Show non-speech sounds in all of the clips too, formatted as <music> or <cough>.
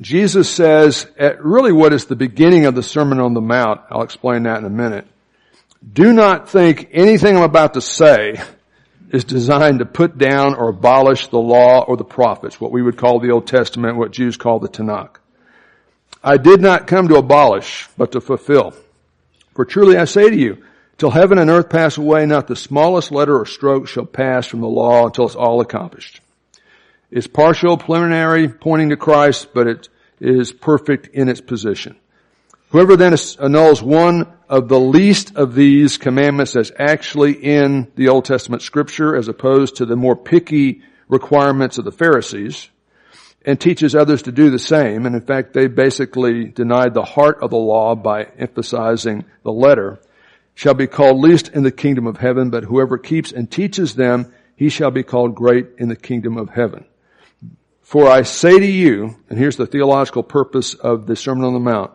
Jesus says at really what is the beginning of the Sermon on the Mount, I'll explain that in a minute, do not think anything I'm about to say is designed to put down or abolish the law or the prophets, what we would call the Old Testament, what Jews call the Tanakh. I did not come to abolish, but to fulfill. For truly I say to you, till heaven and earth pass away, not the smallest letter or stroke shall pass from the law until it's all accomplished. It's partial, preliminary, pointing to Christ, but it is perfect in its position. Whoever then annuls one of the least of these commandments that's actually in the Old Testament scripture as opposed to the more picky requirements of the Pharisees and teaches others to do the same. And in fact, they basically denied the heart of the law by emphasizing the letter shall be called least in the kingdom of heaven, but whoever keeps and teaches them, he shall be called great in the kingdom of heaven. For I say to you, and here's the theological purpose of the Sermon on the Mount,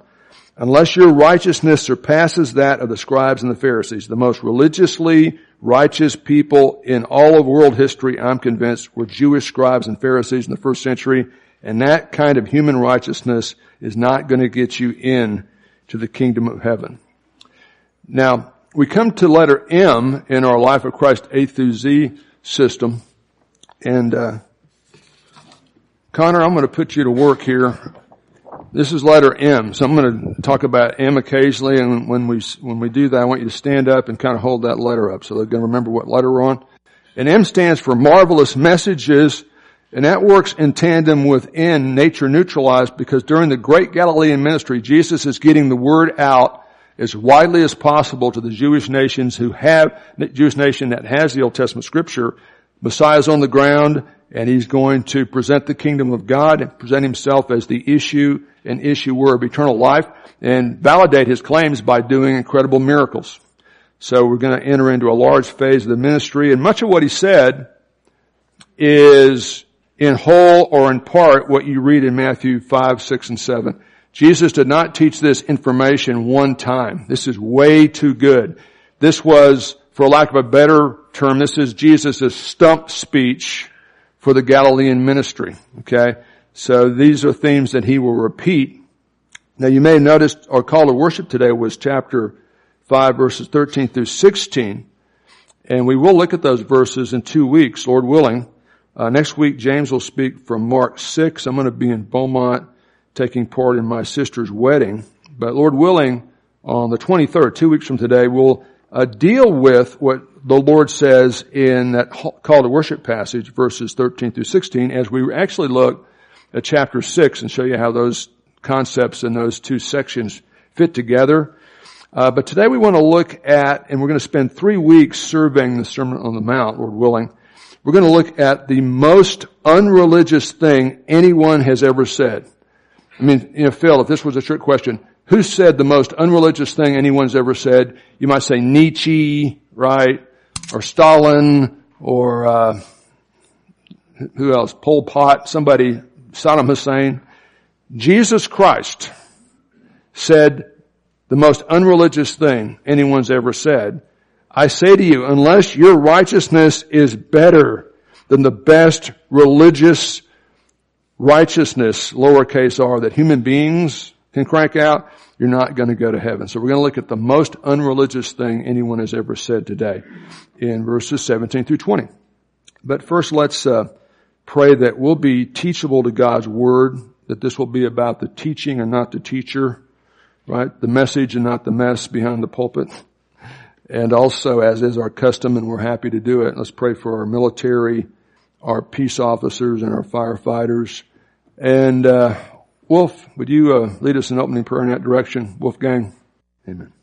unless your righteousness surpasses that of the scribes and the Pharisees, the most religiously righteous people in all of world history, I'm convinced, were Jewish scribes and Pharisees in the first century, and that kind of human righteousness is not going to get you in to the kingdom of heaven. Now, we come to letter M in our Life of Christ A through Z system, and uh, Connor, I'm going to put you to work here this is letter M. So I'm going to talk about M occasionally, and when we when we do that, I want you to stand up and kind of hold that letter up, so they're going to remember what letter we're on. And M stands for marvelous messages, and that works in tandem with N, nature neutralized, because during the great Galilean ministry, Jesus is getting the word out as widely as possible to the Jewish nations who have, Jewish nation that has the Old Testament scripture. Messiah's on the ground, and he's going to present the kingdom of God and present himself as the issue and issuer of eternal life and validate his claims by doing incredible miracles. So we're going to enter into a large phase of the ministry and much of what he said is in whole or in part what you read in Matthew 5, 6, and 7. Jesus did not teach this information one time. This is way too good. This was, for lack of a better term, this is Jesus' stump speech for the Galilean ministry. Okay? So these are themes that he will repeat. Now you may have noticed our call to worship today was chapter 5 verses 13 through 16. And we will look at those verses in two weeks, Lord willing. Uh, next week, James will speak from Mark 6. I'm going to be in Beaumont taking part in my sister's wedding. But Lord willing, on the 23rd, two weeks from today, we'll uh, deal with what the Lord says in that call to worship passage, verses 13 through 16, as we actually look at chapter 6 and show you how those concepts in those two sections fit together. Uh, but today we want to look at, and we're going to spend three weeks surveying the Sermon on the Mount, Lord willing. We're going to look at the most unreligious thing anyone has ever said. I mean, you know, Phil, if this was a trick question, who said the most unreligious thing anyone's ever said? You might say Nietzsche, right? Or Stalin, or uh, who else? Pol Pot, somebody, Saddam Hussein. Jesus Christ said the most unreligious thing anyone's ever said. I say to you, unless your righteousness is better than the best religious righteousness, lowercase r, that human beings can crank out, you're not going to go to heaven. So we're going to look at the most unreligious thing anyone has ever said today in verses 17 through 20. But first let's uh, pray that we'll be teachable to God's word, that this will be about the teaching and not the teacher, right? The message and not the mess behind the pulpit. And also, as is our custom, and we're happy to do it, let's pray for our military, our peace officers, and our firefighters. And uh, Wolf, would you uh, lead us in opening prayer in that direction? Wolfgang? Amen.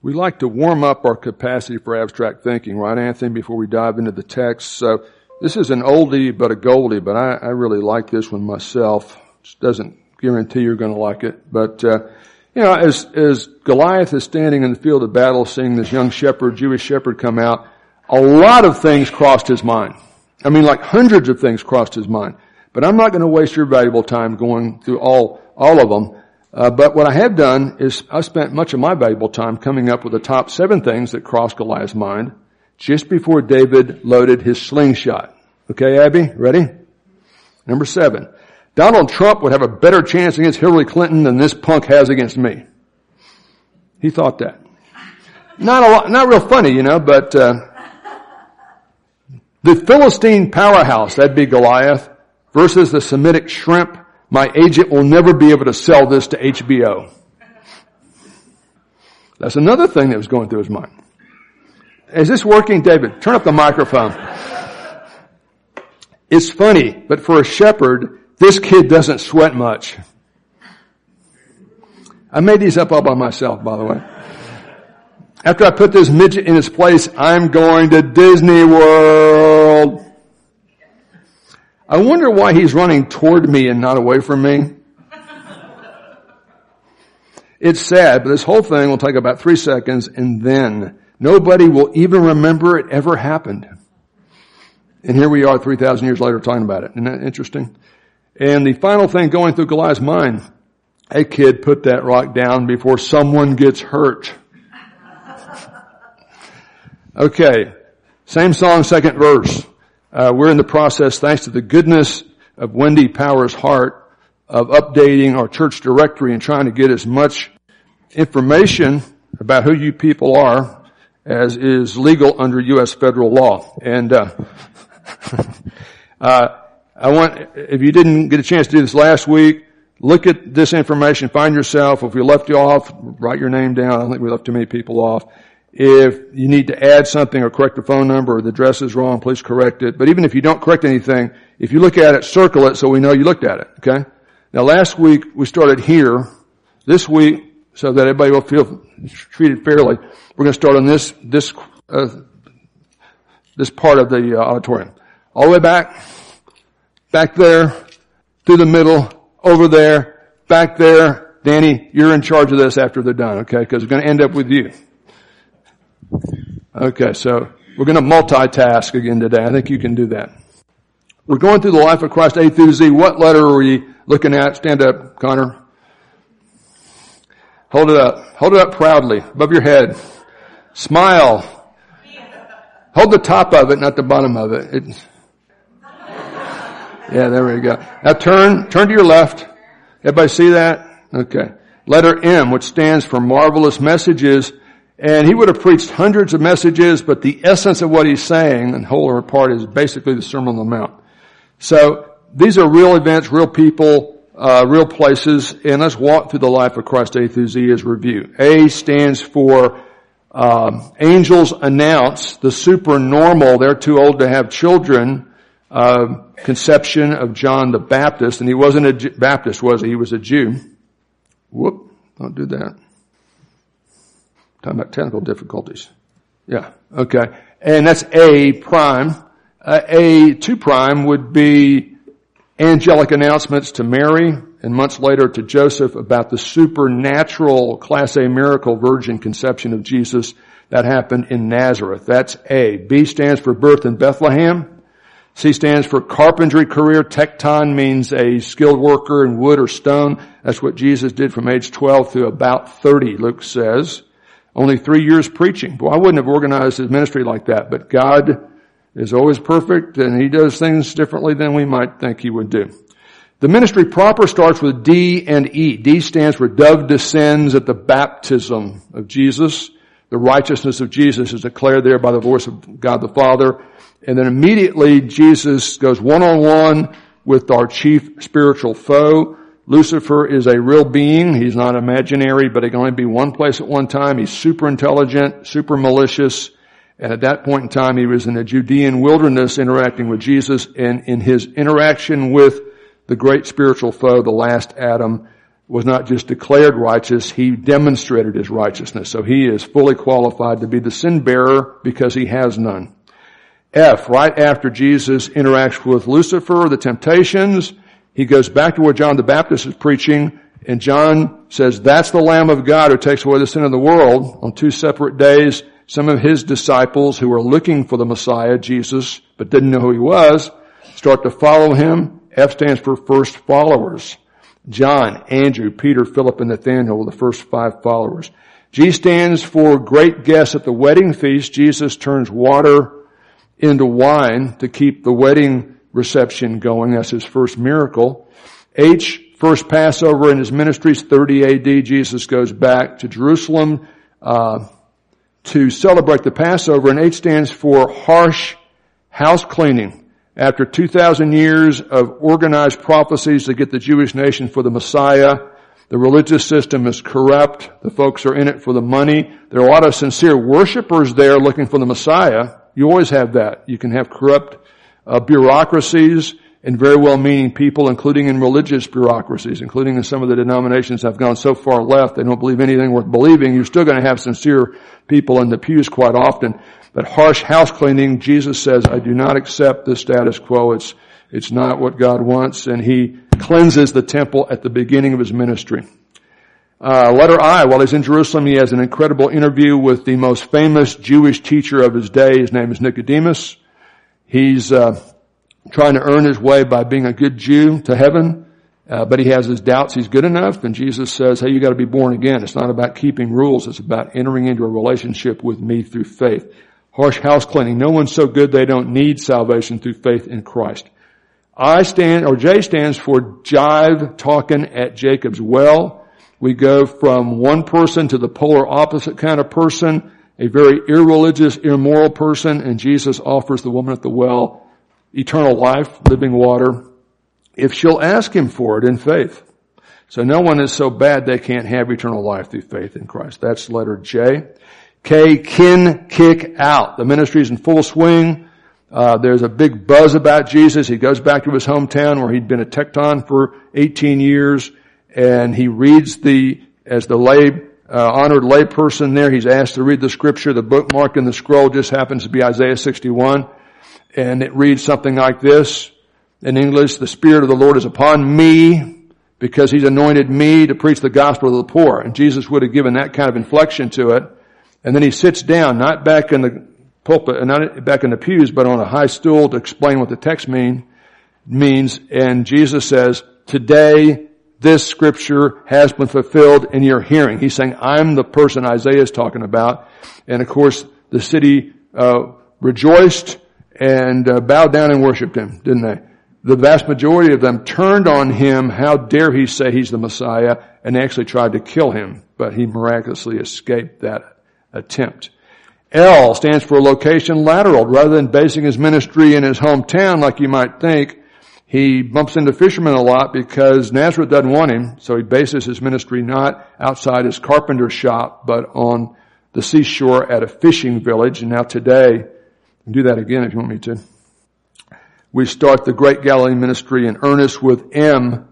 We like to warm up our capacity for abstract thinking, right, Anthony, before we dive into the text. So this is an oldie but a goldie, but I, I really like this one myself. It doesn't guarantee you're going to like it, but uh, you know, as as Goliath is standing in the field of battle, seeing this young shepherd, Jewish shepherd, come out, a lot of things crossed his mind. I mean, like hundreds of things crossed his mind. But I'm not going to waste your valuable time going through all, all of them. Uh, but what I have done is I spent much of my valuable time coming up with the top seven things that crossed Goliath's mind just before David loaded his slingshot. Okay, Abby, ready? Number seven. Donald Trump would have a better chance against Hillary Clinton than this punk has against me. He thought that. Not a lot, not real funny, you know, but, uh, the Philistine powerhouse, that'd be Goliath, versus the Semitic shrimp, my agent will never be able to sell this to HBO. That's another thing that was going through his mind. Is this working, David? Turn up the microphone. It's funny, but for a shepherd, this kid doesn't sweat much. I made these up all by myself, by the way. After I put this midget in its place, I'm going to Disney World. I wonder why he's running toward me and not away from me. It's sad, but this whole thing will take about three seconds and then nobody will even remember it ever happened. And here we are 3,000 years later talking about it. Isn't that interesting? And the final thing going through Goliath's mind, a kid put that rock down before someone gets hurt. Okay. Same song, second verse. Uh, we're in the process, thanks to the goodness of Wendy Power's heart, of updating our church directory and trying to get as much information about who you people are as is legal under U.S. federal law. And uh, <laughs> uh, I want, if you didn't get a chance to do this last week, look at this information, find yourself. If we left you off, write your name down. I think we left too many people off. If you need to add something or correct a phone number or the address is wrong, please correct it. But even if you don't correct anything, if you look at it, circle it so we know you looked at it. Okay? Now last week we started here. This week, so that everybody will feel treated fairly, we're going to start on this, this, uh, this part of the uh, auditorium. All the way back, back there, through the middle, over there, back there. Danny, you're in charge of this after they're done, okay? Because it's going to end up with you. Okay, so we're going to multitask again today. I think you can do that. We're going through the life of Christ A through Z. What letter are we looking at? Stand up, Connor. Hold it up. Hold it up proudly above your head. Smile. Hold the top of it, not the bottom of it. it <laughs> yeah, there we go. Now turn, turn to your left. Everybody see that? Okay. Letter M, which stands for marvelous messages. And he would have preached hundreds of messages, but the essence of what he's saying, and whole or part, is basically the Sermon on the Mount. So these are real events, real people, uh, real places, and let's walk through the life of Christ A through Z as review. A stands for um, angels announce the supernormal. They're too old to have children. Uh, conception of John the Baptist, and he wasn't a Baptist, was he? He was a Jew. Whoop! Don't do that. Talking about technical difficulties. Yeah. Okay. And that's A prime. Uh, A two prime would be angelic announcements to Mary and months later to Joseph about the supernatural class A miracle virgin conception of Jesus that happened in Nazareth. That's A. B stands for birth in Bethlehem. C stands for carpentry career. Tekton means a skilled worker in wood or stone. That's what Jesus did from age 12 through about 30, Luke says. Only three years preaching. Well, I wouldn't have organized his ministry like that, but God is always perfect and he does things differently than we might think he would do. The ministry proper starts with D and E. D stands for dove descends at the baptism of Jesus. The righteousness of Jesus is declared there by the voice of God the Father. And then immediately Jesus goes one on one with our chief spiritual foe. Lucifer is a real being. He's not imaginary, but he can only be one place at one time. He's super intelligent, super malicious. And at that point in time, he was in the Judean wilderness interacting with Jesus. And in his interaction with the great spiritual foe, the last Adam, was not just declared righteous, he demonstrated his righteousness. So he is fully qualified to be the sin bearer because he has none. F, right after Jesus interacts with Lucifer, the temptations, he goes back to where John the Baptist is preaching, and John says, that's the Lamb of God who takes away the sin of the world. On two separate days, some of his disciples who were looking for the Messiah, Jesus, but didn't know who he was, start to follow him. F stands for first followers. John, Andrew, Peter, Philip, and Nathaniel were the first five followers. G stands for great guests at the wedding feast. Jesus turns water into wine to keep the wedding reception going. That's his first miracle. H, first Passover in his ministries, 30 AD, Jesus goes back to Jerusalem, uh, to celebrate the Passover, and H stands for harsh house cleaning. After 2,000 years of organized prophecies to get the Jewish nation for the Messiah, the religious system is corrupt. The folks are in it for the money. There are a lot of sincere worshipers there looking for the Messiah. You always have that. You can have corrupt uh, bureaucracies and very well-meaning people, including in religious bureaucracies, including in some of the denominations have gone so far left they don't believe anything worth believing. You're still going to have sincere people in the pews quite often. But harsh house cleaning, Jesus says, I do not accept the status quo. It's, it's not what God wants. And He cleanses the temple at the beginning of His ministry. Uh, letter I, while he's in Jerusalem, he has an incredible interview with the most famous Jewish teacher of his day. His name is Nicodemus. He's uh, trying to earn his way by being a good Jew to heaven, uh, but he has his doubts he's good enough. And Jesus says, "Hey, you got to be born again. It's not about keeping rules. It's about entering into a relationship with me through faith." Harsh house cleaning. No one's so good they don't need salvation through faith in Christ. I stand, or J stands for jive talking at Jacob's well. We go from one person to the polar opposite kind of person, a very irreligious, immoral person, and Jesus offers the woman at the well eternal life, living water, if she'll ask him for it in faith. So no one is so bad they can't have eternal life through faith in Christ. That's letter J. K, kin kick out. The ministry is in full swing. Uh, there's a big buzz about Jesus. He goes back to his hometown where he'd been a tekton for 18 years, and he reads the as the lay uh, honored layperson there. He's asked to read the scripture. The bookmark in the scroll just happens to be Isaiah 61 and it reads something like this in English, the Spirit of the Lord is upon me because He's anointed me to preach the gospel to the poor. And Jesus would have given that kind of inflection to it. And then He sits down, not back in the pulpit, not back in the pews, but on a high stool to explain what the text mean, means. And Jesus says, today this scripture has been fulfilled in your hearing. He's saying, I'm the person Isaiah is talking about. And of course, the city uh, rejoiced and uh, bowed down and worshiped him, didn't they? The vast majority of them turned on him. How dare he say he's the Messiah? And they actually tried to kill him, but he miraculously escaped that attempt. L stands for location lateral. Rather than basing his ministry in his hometown like you might think, he bumps into fishermen a lot because Nazareth doesn't want him, so he bases his ministry not outside his carpenter shop, but on the seashore at a fishing village. And now today, do that again if you want me to. We start the Great Galilee Ministry in earnest with M.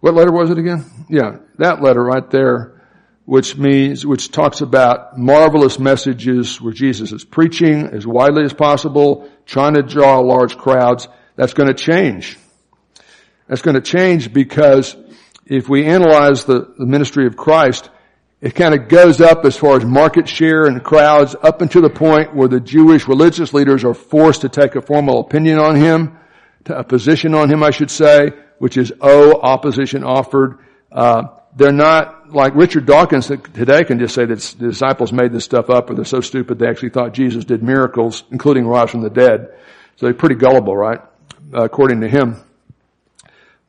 What letter was it again? Yeah, that letter right there, which means, which talks about marvelous messages where Jesus is preaching as widely as possible, trying to draw large crowds. That's going to change. That's going to change because if we analyze the, the ministry of Christ, it kind of goes up as far as market share and crowds up until the point where the Jewish religious leaders are forced to take a formal opinion on him, a position on him, I should say, which is O, opposition offered. Uh, they're not like Richard Dawkins today can just say that the disciples made this stuff up or they're so stupid they actually thought Jesus did miracles, including rise from the dead. So they're pretty gullible, right? Uh, according to him.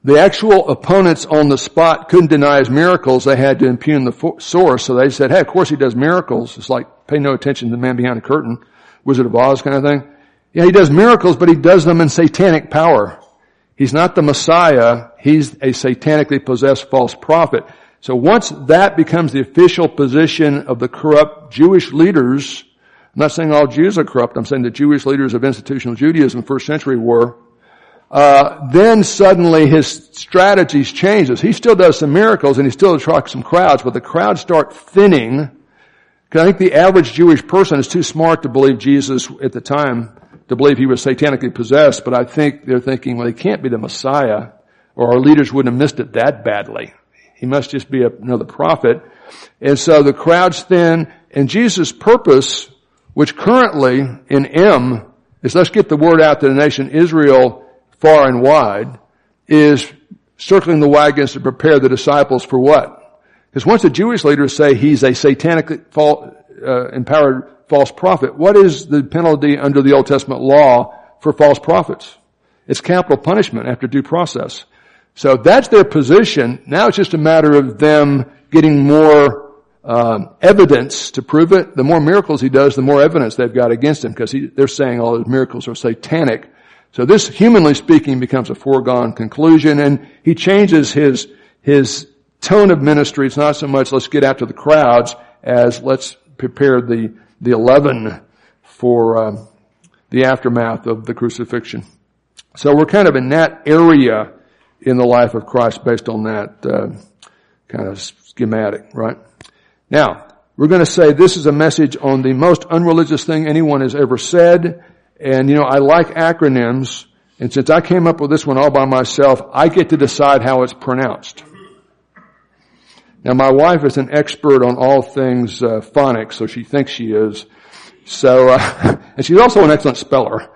The actual opponents on the spot couldn't deny his miracles. They had to impugn the source. So they said, hey, of course he does miracles. It's like pay no attention to the man behind the curtain. Wizard of Oz kind of thing. Yeah, he does miracles, but he does them in satanic power. He's not the Messiah. He's a satanically possessed false prophet. So once that becomes the official position of the corrupt Jewish leaders, I'm not saying all Jews are corrupt. I'm saying the Jewish leaders of institutional Judaism first century were uh, then suddenly his strategies changes. He still does some miracles and he still attracts some crowds, but the crowds start thinning. Because I think the average Jewish person is too smart to believe Jesus at the time, to believe he was satanically possessed, but I think they're thinking, well, he can't be the Messiah, or our leaders wouldn't have missed it that badly. He must just be another prophet. And so the crowds thin, and Jesus' purpose, which currently in M, is let's get the word out to the nation Israel far and wide is circling the wagons to prepare the disciples for what? Because once the Jewish leaders say he's a satanic uh, empowered false prophet, what is the penalty under the Old Testament law for false prophets? It's capital punishment after due process. So that's their position. Now it's just a matter of them getting more um, evidence to prove it. The more miracles he does, the more evidence they've got against him because they're saying all his miracles are satanic. So this, humanly speaking, becomes a foregone conclusion, and he changes his his tone of ministry. It's not so much let's get out to the crowds as let's prepare the the eleven for uh, the aftermath of the crucifixion. So we're kind of in that area in the life of Christ based on that uh, kind of schematic, right? Now, we're going to say this is a message on the most unreligious thing anyone has ever said. And you know, I like acronyms. And since I came up with this one all by myself, I get to decide how it's pronounced. Now my wife is an expert on all things uh, phonics, so she thinks she is. So, uh, <laughs> and she's also an excellent speller.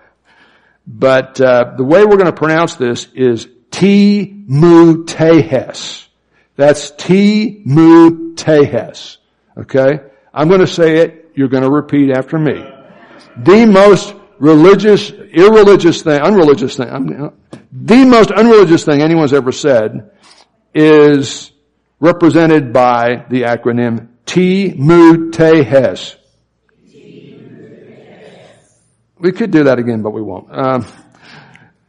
But uh, the way we're going to pronounce this is T mu tehes. That's T mu tehes. Okay? I'm going to say it. You're going to repeat after me. The most religious, irreligious thing, unreligious thing, the most unreligious thing anyone's ever said is represented by the acronym T mu tehes. We could do that again, but we won't. Um,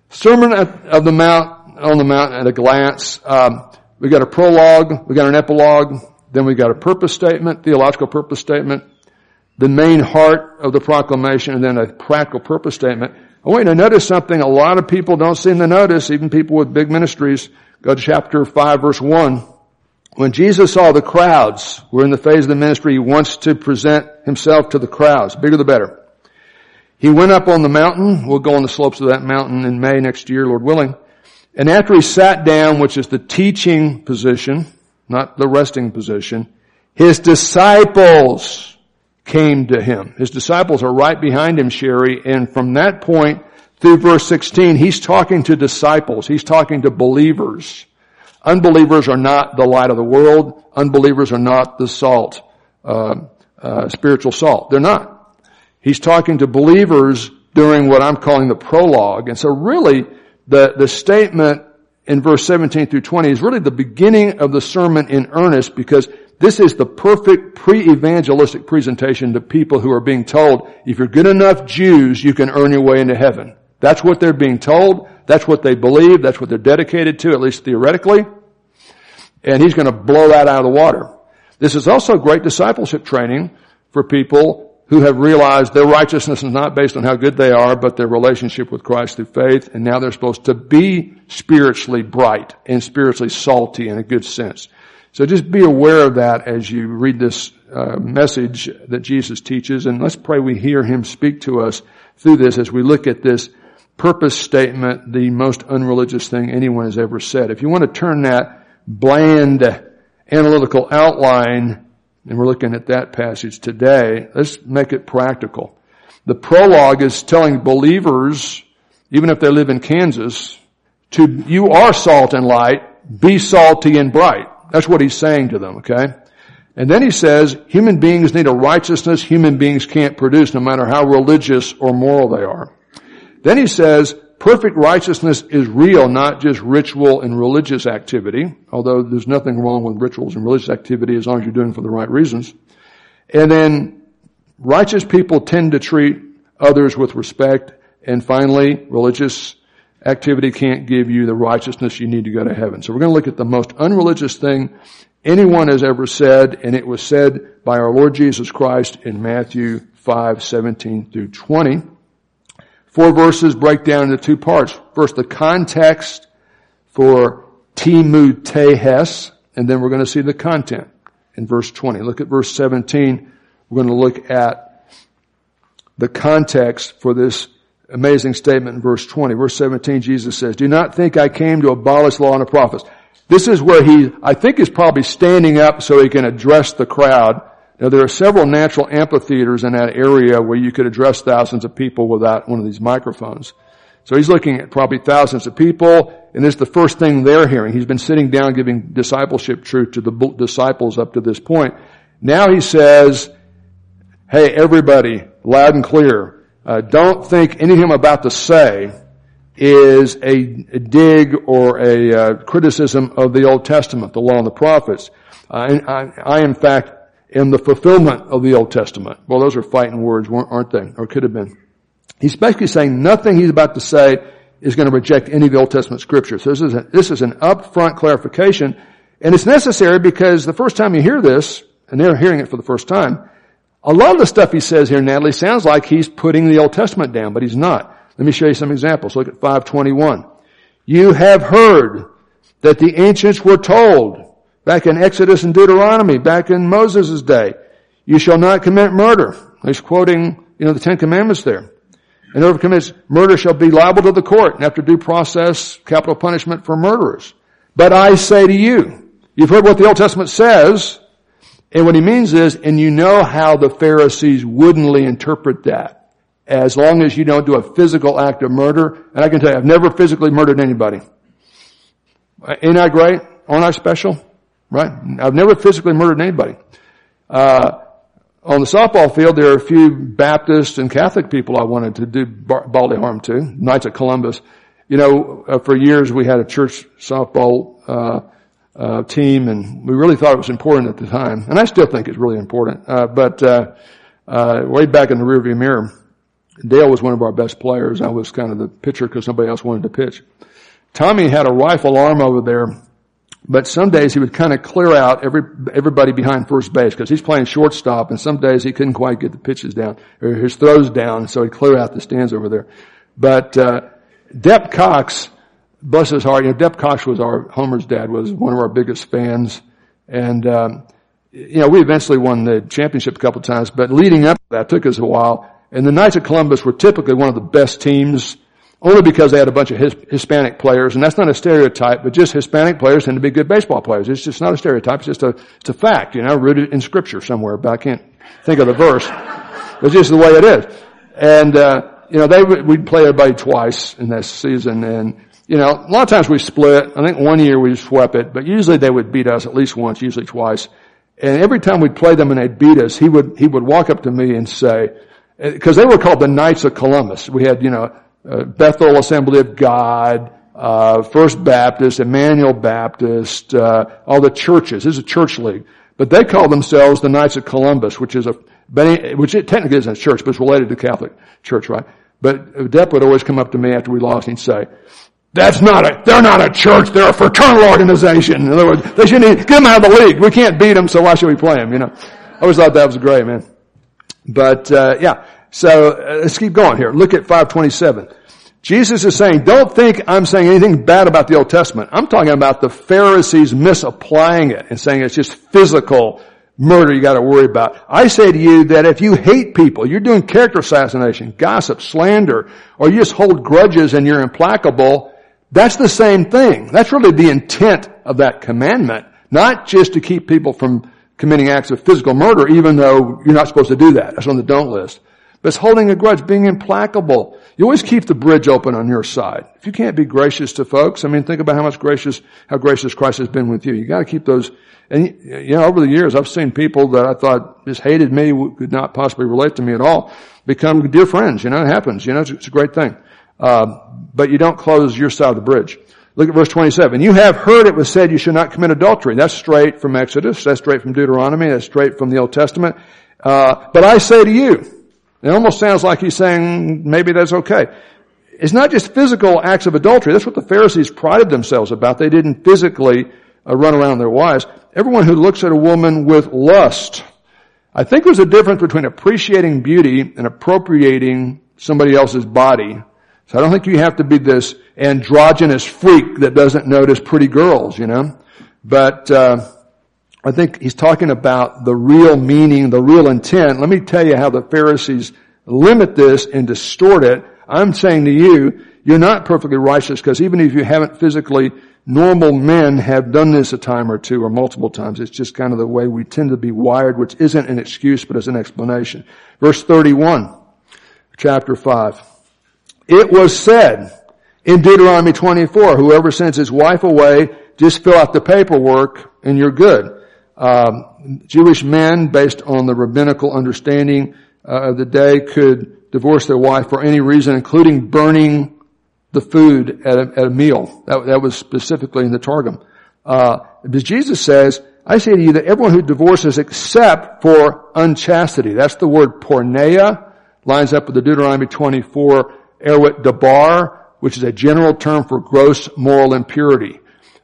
Sermon of the Mount on the Mount at a glance. Um, we got a prologue, we got an epilogue, then we got a purpose statement, theological purpose statement, the main heart of the proclamation, and then a practical purpose statement. I want you to notice something a lot of people don't seem to notice, even people with big ministries. Go to chapter 5 verse 1. When Jesus saw the crowds were in the phase of the ministry, he wants to present himself to the crowds. Bigger the better. He went up on the mountain. We'll go on the slopes of that mountain in May next year, Lord willing. And after he sat down, which is the teaching position, not the resting position, his disciples came to him. His disciples are right behind him, Sherry, and from that point through verse 16, he's talking to disciples. He's talking to believers. Unbelievers are not the light of the world. Unbelievers are not the salt, uh, uh, spiritual salt. They're not. He's talking to believers during what I'm calling the prologue. And so really, the, the statement in verse 17 through 20 is really the beginning of the sermon in earnest because this is the perfect pre-evangelistic presentation to people who are being told, if you're good enough Jews, you can earn your way into heaven. That's what they're being told. That's what they believe. That's what they're dedicated to, at least theoretically. And he's going to blow that out of the water. This is also great discipleship training for people who have realized their righteousness is not based on how good they are, but their relationship with Christ through faith, and now they're supposed to be spiritually bright and spiritually salty in a good sense. So just be aware of that as you read this uh, message that Jesus teaches, and let's pray we hear Him speak to us through this as we look at this purpose statement, the most unreligious thing anyone has ever said. If you want to turn that bland analytical outline and we're looking at that passage today. Let's make it practical. The prologue is telling believers, even if they live in Kansas, to, you are salt and light, be salty and bright. That's what he's saying to them, okay? And then he says, human beings need a righteousness human beings can't produce no matter how religious or moral they are. Then he says, Perfect righteousness is real, not just ritual and religious activity, although there's nothing wrong with rituals and religious activity as long as you're doing it for the right reasons. And then righteous people tend to treat others with respect. And finally, religious activity can't give you the righteousness you need to go to heaven. So we're going to look at the most unreligious thing anyone has ever said, and it was said by our Lord Jesus Christ in Matthew 5, 17 through 20. Four verses break down into two parts. First, the context for Timu Tehes, and then we're going to see the content in verse 20. Look at verse 17. We're going to look at the context for this amazing statement in verse 20. Verse 17, Jesus says, Do not think I came to abolish law and the prophets. This is where he, I think, is probably standing up so he can address the crowd now there are several natural amphitheaters in that area where you could address thousands of people without one of these microphones. So he's looking at probably thousands of people, and this is the first thing they're hearing. He's been sitting down giving discipleship truth to the disciples up to this point. Now he says, hey everybody, loud and clear, uh, don't think anything I'm about to say is a, dig or a uh, criticism of the Old Testament, the law and the prophets. I, I, I, in fact, am the fulfillment of the Old Testament. Well, those are fighting words, aren't they? Or could have been. He's basically saying nothing he's about to say is going to reject any of the Old Testament scriptures. So this is, a, this is an upfront clarification, and it's necessary because the first time you hear this, and they're hearing it for the first time, a lot of the stuff he says here, Natalie, sounds like he's putting the Old Testament down, but he's not. Let me show you some examples. Look at 521. You have heard that the ancients were told, back in Exodus and Deuteronomy, back in Moses' day, you shall not commit murder. He's quoting, you know, the Ten Commandments there. And whoever commits murder shall be liable to the court and after due process, capital punishment for murderers. But I say to you, you've heard what the Old Testament says, and what he means is, and you know how the Pharisees woodenly interpret that. As long as you don't do a physical act of murder, and I can tell you, I've never physically murdered anybody. Ain't that great? Aren't I special? Right? I've never physically murdered anybody. Uh, on the softball field, there are a few Baptist and Catholic people I wanted to do bodily harm to. Knights of Columbus. You know, uh, for years we had a church softball uh, uh, team, and we really thought it was important at the time, and I still think it's really important. Uh, but uh, uh, way back in the rearview mirror, Dale was one of our best players. I was kind of the pitcher because nobody else wanted to pitch. Tommy had a rifle arm over there, but some days he would kind of clear out every everybody behind first base because he's playing shortstop, and some days he couldn't quite get the pitches down or his throws down, so he'd clear out the stands over there. But uh, Depp Cox bless his heart, you know, Depp Cox was our, Homer's dad was one of our biggest fans. And, um, you know, we eventually won the championship a couple of times, but leading up to that took us a while. And the Knights of Columbus were typically one of the best teams only because they had a bunch of his, Hispanic players, and that's not a stereotype, but just Hispanic players tend to be good baseball players. It's just not a stereotype, it's just a, it's a fact, you know, rooted in scripture somewhere, but I can't think of the verse. It's just the way it is. And, uh, you know, they we'd play everybody twice in that season, and you know, a lot of times we split. I think one year we swept it, but usually they would beat us at least once, usually twice. And every time we'd play them and they'd beat us, he would, he would walk up to me and say, because they were called the Knights of Columbus. We had, you know, uh, Bethel Assembly of God, uh, First Baptist, Emmanuel Baptist, uh, all the churches. This is a church league. But they call themselves the Knights of Columbus, which is a, which it technically isn't a church, but it's related to Catholic Church, right? But Depp would always come up to me after we lost and he'd say, that's not a, they're not a church, they're a fraternal organization. In other words, they shouldn't, get them out of the league. We can't beat them, so why should we play them, you know? I always thought that was great, man. But, uh, yeah. So, uh, let's keep going here. Look at 527. Jesus is saying, don't think I'm saying anything bad about the Old Testament. I'm talking about the Pharisees misapplying it and saying it's just physical murder you gotta worry about. I say to you that if you hate people, you're doing character assassination, gossip, slander, or you just hold grudges and you're implacable, that's the same thing. That's really the intent of that commandment. Not just to keep people from committing acts of physical murder, even though you're not supposed to do that. That's on the don't list. But it's holding a grudge, being implacable. You always keep the bridge open on your side. If you can't be gracious to folks, I mean, think about how much gracious, how gracious Christ has been with you. You gotta keep those, and you know, over the years, I've seen people that I thought just hated me, could not possibly relate to me at all, become dear friends. You know, it happens. You know, it's, it's a great thing. Uh, but you don't close your side of the bridge. Look at verse 27. You have heard it was said you should not commit adultery. That's straight from Exodus. That's straight from Deuteronomy. That's straight from the Old Testament. Uh, but I say to you, it almost sounds like he's saying maybe that's okay. It's not just physical acts of adultery. That's what the Pharisees prided themselves about. They didn't physically uh, run around their wives. Everyone who looks at a woman with lust, I think there's a difference between appreciating beauty and appropriating somebody else's body so I don't think you have to be this androgynous freak that doesn't notice pretty girls, you know. But uh, I think he's talking about the real meaning, the real intent. Let me tell you how the Pharisees limit this and distort it. I'm saying to you, you're not perfectly righteous because even if you haven't physically, normal men have done this a time or two or multiple times. It's just kind of the way we tend to be wired, which isn't an excuse but is an explanation. Verse 31, chapter 5. It was said in Deuteronomy 24, whoever sends his wife away, just fill out the paperwork and you're good. Um, Jewish men, based on the rabbinical understanding uh, of the day, could divorce their wife for any reason, including burning the food at a, at a meal. That, that, was specifically in the Targum. Uh, because Jesus says, I say to you that everyone who divorces except for unchastity, that's the word porneia, lines up with the Deuteronomy 24, erwit dabar, which is a general term for gross moral impurity.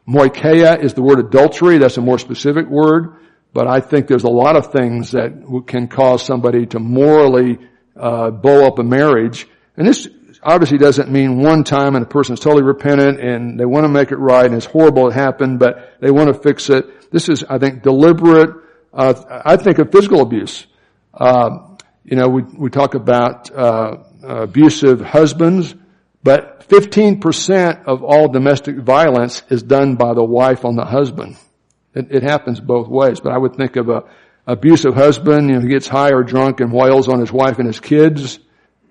Moikeia is the word adultery, that's a more specific word, but I think there's a lot of things that can cause somebody to morally uh, blow up a marriage. And this obviously doesn't mean one time and a person's totally repentant and they want to make it right and it's horrible it happened, but they want to fix it. This is, I think, deliberate. Uh, I think of physical abuse. Uh, you know, we we talk about uh, abusive husbands, but 15% of all domestic violence is done by the wife on the husband. It, it happens both ways. But I would think of a abusive husband, you know, he gets high or drunk and wails on his wife and his kids.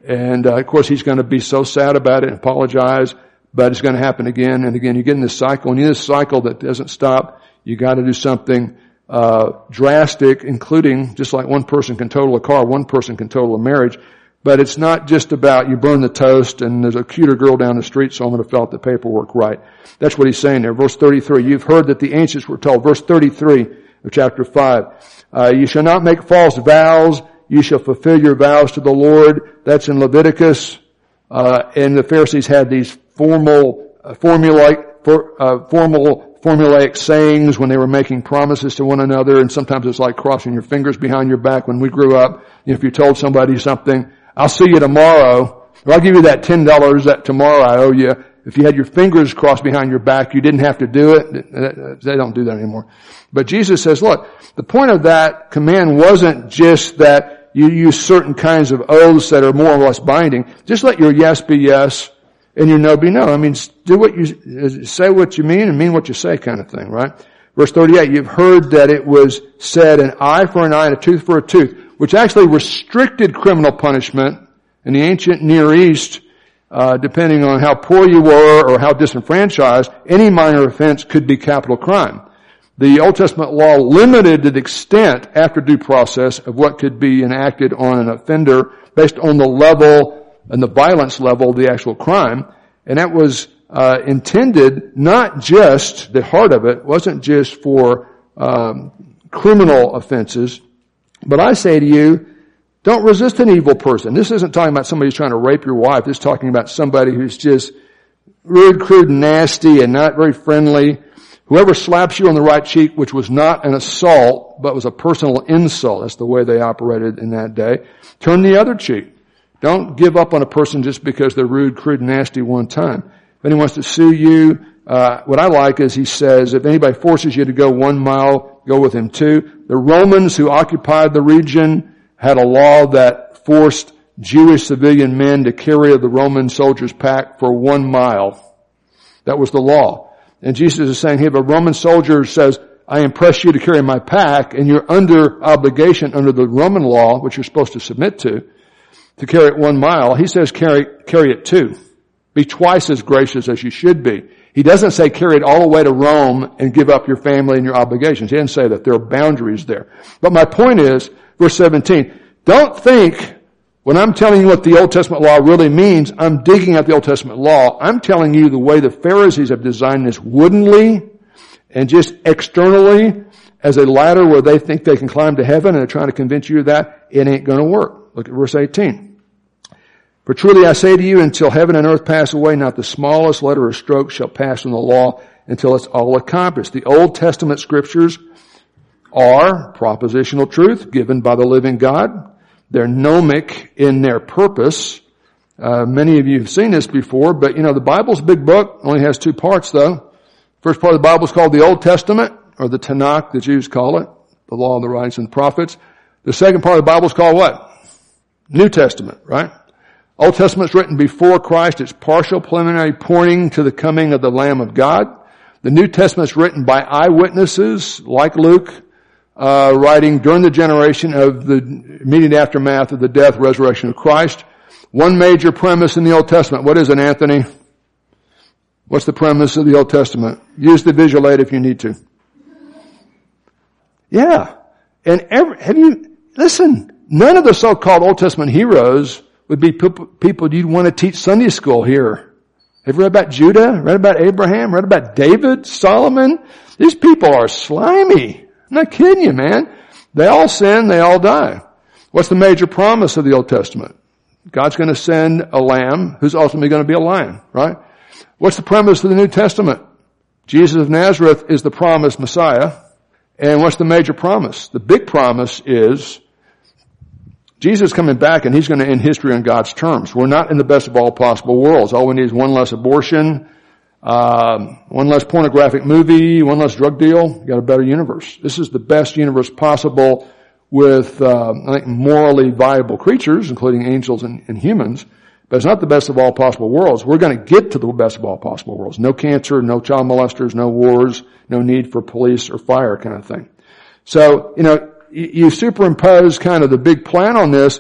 And uh, of course he's going to be so sad about it and apologize, but it's going to happen again and again. You get in this cycle and in this cycle that doesn't stop, you got to do something uh, drastic, including just like one person can total a car, one person can total a marriage. But it's not just about you burn the toast and there's a cuter girl down the street, so I'm going to fill out the paperwork right. That's what he's saying there. Verse 33, you've heard that the ancients were told. Verse 33 of chapter 5, uh, you shall not make false vows. You shall fulfill your vows to the Lord. That's in Leviticus. Uh, and the Pharisees had these formal, uh, formulaic, for, uh, formal, formulaic sayings when they were making promises to one another. And sometimes it's like crossing your fingers behind your back. When we grew up, if you told somebody something, I'll see you tomorrow, or I'll give you that $10 that tomorrow I owe you. If you had your fingers crossed behind your back, you didn't have to do it. They don't do that anymore. But Jesus says, look, the point of that command wasn't just that you use certain kinds of oaths that are more or less binding. Just let your yes be yes and your no be no. I mean, do what you, say what you mean and mean what you say kind of thing, right? Verse 38, you've heard that it was said an eye for an eye and a tooth for a tooth, which actually restricted criminal punishment in the ancient Near East, uh, depending on how poor you were or how disenfranchised, any minor offense could be capital crime. The Old Testament law limited the extent after due process of what could be enacted on an offender based on the level and the violence level of the actual crime. And that was uh, intended not just, the heart of it wasn't just for um, criminal offenses, but I say to you, don't resist an evil person. This isn't talking about somebody who's trying to rape your wife. This is talking about somebody who's just rude, crude, and nasty and not very friendly Whoever slaps you on the right cheek, which was not an assault, but was a personal insult, that's the way they operated in that day, turn the other cheek. Don't give up on a person just because they're rude, crude, nasty one time. If anyone wants to sue you, uh, what I like is he says, if anybody forces you to go one mile, go with him two. The Romans who occupied the region had a law that forced Jewish civilian men to carry the Roman soldiers' pack for one mile. That was the law. And Jesus is saying, hey, if a Roman soldier says, I impress you to carry my pack, and you're under obligation under the Roman law, which you're supposed to submit to, to carry it one mile, he says carry, carry it two. Be twice as gracious as you should be. He doesn't say carry it all the way to Rome and give up your family and your obligations. He didn't say that. There are boundaries there. But my point is, verse 17, don't think when I'm telling you what the Old Testament law really means, I'm digging at the Old Testament law. I'm telling you the way the Pharisees have designed this woodenly and just externally as a ladder where they think they can climb to heaven and they're trying to convince you that. It ain't gonna work. Look at verse 18. For truly I say to you, until heaven and earth pass away, not the smallest letter or stroke shall pass from the law until it's all accomplished. The Old Testament scriptures are propositional truth given by the living God they're gnomic in their purpose. Uh, many of you have seen this before, but you know, the Bible's a big book, only has two parts though. First part of the Bible is called the Old Testament, or the Tanakh, the Jews call it, the law the writings and the prophets. The second part of the Bible is called what? New Testament, right? Old Testament's written before Christ. It's partial preliminary pointing to the coming of the Lamb of God. The New Testament's written by eyewitnesses like Luke, uh, writing during the generation of the immediate aftermath of the death, resurrection of Christ. One major premise in the Old Testament. What is it, Anthony? What's the premise of the Old Testament? Use the visual aid if you need to. Yeah. And every, have you, listen, none of the so-called Old Testament heroes would be people you'd want to teach Sunday school here. Have you read about Judah? Read about Abraham? Read about David? Solomon? These people are slimy. I'm not kidding you, man. They all sin, they all die. What's the major promise of the Old Testament? God's going to send a lamb who's ultimately going to be a lion, right? What's the premise of the New Testament? Jesus of Nazareth is the promised Messiah. And what's the major promise? The big promise is Jesus is coming back and he's going to end history on God's terms. We're not in the best of all possible worlds. All we need is one less abortion, um, one less pornographic movie, one less drug deal. You got a better universe. This is the best universe possible with, uh, I think, morally viable creatures, including angels and, and humans. But it's not the best of all possible worlds. We're going to get to the best of all possible worlds. No cancer, no child molesters, no wars, no need for police or fire kind of thing. So, you know, you superimpose kind of the big plan on this,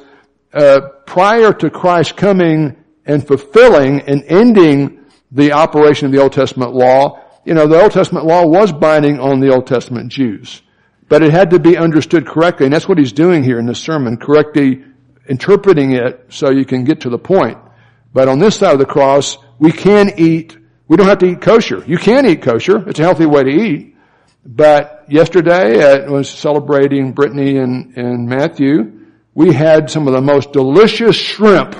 uh, prior to Christ coming and fulfilling and ending the operation of the Old Testament law, you know, the Old Testament law was binding on the Old Testament Jews. But it had to be understood correctly, and that's what he's doing here in this sermon, correctly interpreting it so you can get to the point. But on this side of the cross, we can eat, we don't have to eat kosher. You can eat kosher. It's a healthy way to eat. But yesterday, uh, I was celebrating Brittany and, and Matthew. We had some of the most delicious shrimp.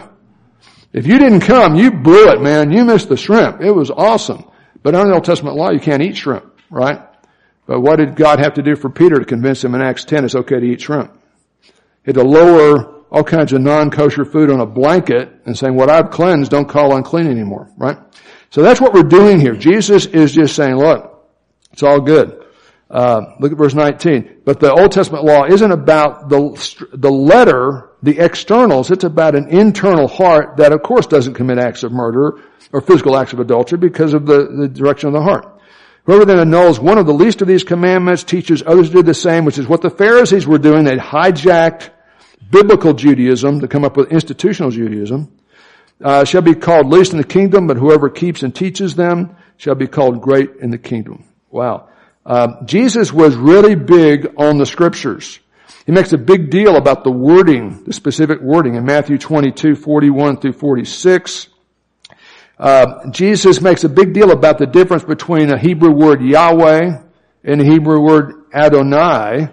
If you didn't come, you blew it, man. You missed the shrimp. It was awesome. But under the Old Testament law, you can't eat shrimp, right? But what did God have to do for Peter to convince him in Acts 10 it's okay to eat shrimp? He had to lower all kinds of non-kosher food on a blanket and saying, what I've cleansed, don't call unclean anymore, right? So that's what we're doing here. Jesus is just saying, look, it's all good. Uh, look at verse 19. But the Old Testament law isn't about the, the letter, the externals. It's about an internal heart that of course doesn't commit acts of murder or physical acts of adultery because of the, the direction of the heart. Whoever then annuls one of the least of these commandments teaches others to do the same, which is what the Pharisees were doing. They hijacked biblical Judaism to come up with institutional Judaism. Uh, shall be called least in the kingdom, but whoever keeps and teaches them shall be called great in the kingdom. Wow. Uh, Jesus was really big on the scriptures. He makes a big deal about the wording, the specific wording in Matthew 22, 41 through 46. Uh, Jesus makes a big deal about the difference between a Hebrew word Yahweh and a Hebrew word Adonai